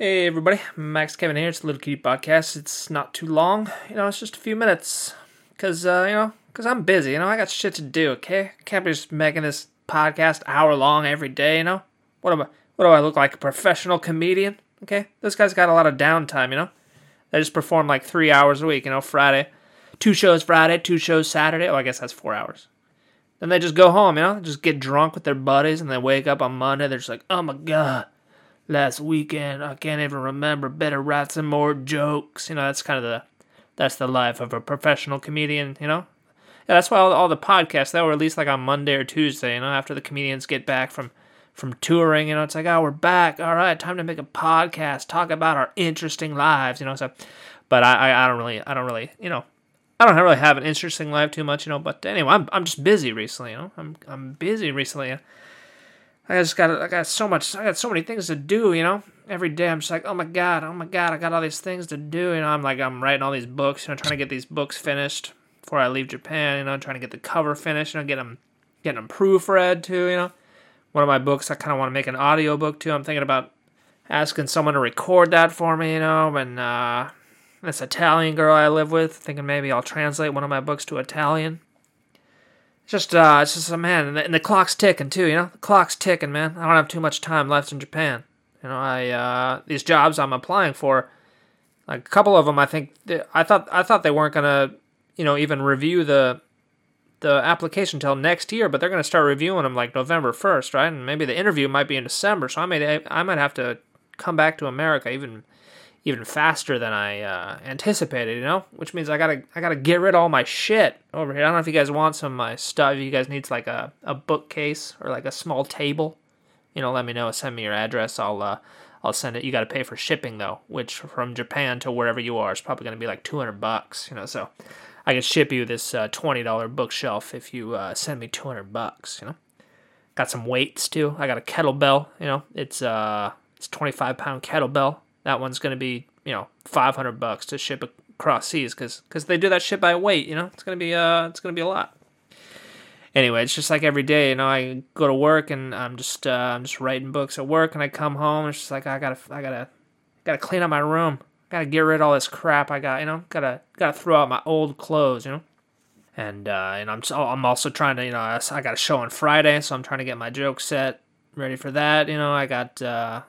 Hey everybody, Max Kevin here. It's a Little Cutie podcast. It's not too long, you know. It's just a few minutes, cause uh, you know, cause I'm busy. You know, I got shit to do. Okay, I can't be just making this podcast hour long every day. You know, what am I? What do I look like? A professional comedian? Okay, this guy's got a lot of downtime. You know, they just perform like three hours a week. You know, Friday, two shows Friday, two shows Saturday. Oh, I guess that's four hours. Then they just go home. You know, just get drunk with their buddies, and they wake up on Monday. They're just like, oh my god last weekend. I can't even remember. Better write some more jokes. You know, that's kind of the that's the life of a professional comedian. You know, yeah, that's why all, all the podcasts were released like on Monday or Tuesday. You know, after the comedians get back from from touring. You know, it's like, oh, we're back. All right, time to make a podcast, talk about our interesting lives. You know, so. But I, I, I don't really, I don't really, you know, I don't really have an interesting life too much, you know. But anyway, I'm, I'm just busy recently, you know. I'm, I'm busy recently. I just got I got so much I got so many things to do, you know. Every day I'm just like, oh my god, oh my god, I got all these things to do, you know. I'm like I'm writing all these books, you know, trying to get these books finished before I leave Japan, you know, trying to get the cover finished, you know, get them getting them proofread too, you know. One of my books I kind of want to make an audio book too. I'm thinking about asking someone to record that for me, you know, and uh this Italian girl I live with, thinking maybe I'll translate one of my books to Italian just uh, it's just a man, and the, and the, clock's ticking too. You know, the clock's ticking, man. I don't have too much time left in Japan. You know, I uh, these jobs I'm applying for, like a couple of them, I think they, I thought I thought they weren't gonna, you know, even review the the application until next year, but they're gonna start reviewing them like November first, right? And maybe the interview might be in December, so I may I might have to come back to America even even faster than I uh, anticipated, you know, which means I gotta I gotta get rid of all my shit over here. I don't know if you guys want some of my stuff. If you guys need like a, a bookcase or like a small table, you know, let me know. Send me your address. I'll uh, I'll send it. You got to pay for shipping though, which from Japan to wherever you are is probably gonna be like two hundred bucks, you know. So I can ship you this uh, twenty dollar bookshelf if you uh, send me two hundred bucks, you know. Got some weights too. I got a kettlebell, you know. It's uh it's twenty five pound kettlebell that one's going to be you know 500 bucks to ship across seas because because they do that shit by weight you know? It's going to be uh it's going to be a lot. Anyway it's just like every day you know i go to work and i'm just uh, i'm just writing books at work and i come home and it's just like i gotta i gotta gotta clean up my room. Gotta get rid of all this crap i got you know? Gotta gotta throw out my old clothes you know? And uh, and I'm I'm also trying to you know I, I got a show on Friday, so I'm trying to get my joke set ready for that. You know? I got uh,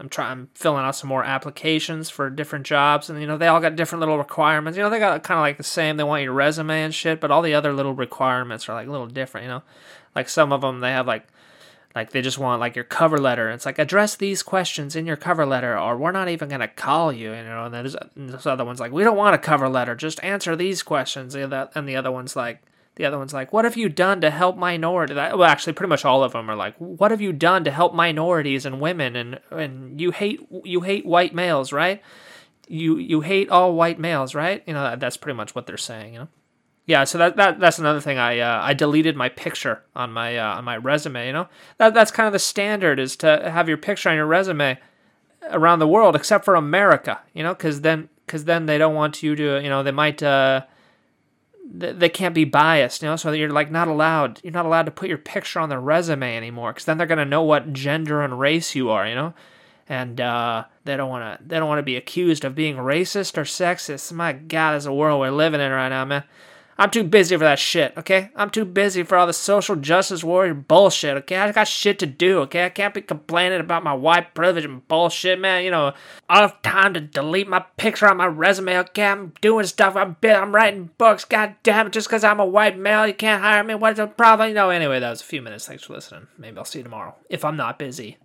I'm trying I'm filling out some more applications for different jobs and you know they all got different little requirements. You know they got kind of like the same. They want your resume and shit, but all the other little requirements are like a little different, you know? Like some of them they have like like they just want like your cover letter. It's like address these questions in your cover letter or we're not even to call you, you know. And then there's, there's other ones like we don't want a cover letter, just answer these questions. And the other one's like the other one's like, "What have you done to help minorities?" Well, actually, pretty much all of them are like, "What have you done to help minorities and women?" And and you hate you hate white males, right? You you hate all white males, right? You know that's pretty much what they're saying. You know. Yeah, so that, that that's another thing. I uh, I deleted my picture on my uh, on my resume. You know that that's kind of the standard is to have your picture on your resume around the world, except for America. You know, because then because then they don't want you to. You know, they might. Uh, they can't be biased, you know. So you're like not allowed. You're not allowed to put your picture on their resume anymore, because then they're gonna know what gender and race you are, you know. And uh, they don't want to. They don't want to be accused of being racist or sexist. My God, there's a world we're living in right now, man. I'm too busy for that shit, okay? I'm too busy for all the social justice warrior bullshit, okay? I got shit to do, okay? I can't be complaining about my white privilege and bullshit, man. You know, I have time to delete my picture on my resume, okay? I'm doing stuff, I'm, I'm writing books, god damn it, just because I'm a white male, you can't hire me, what's the problem? You know, anyway, that was a few minutes. Thanks for listening. Maybe I'll see you tomorrow, if I'm not busy.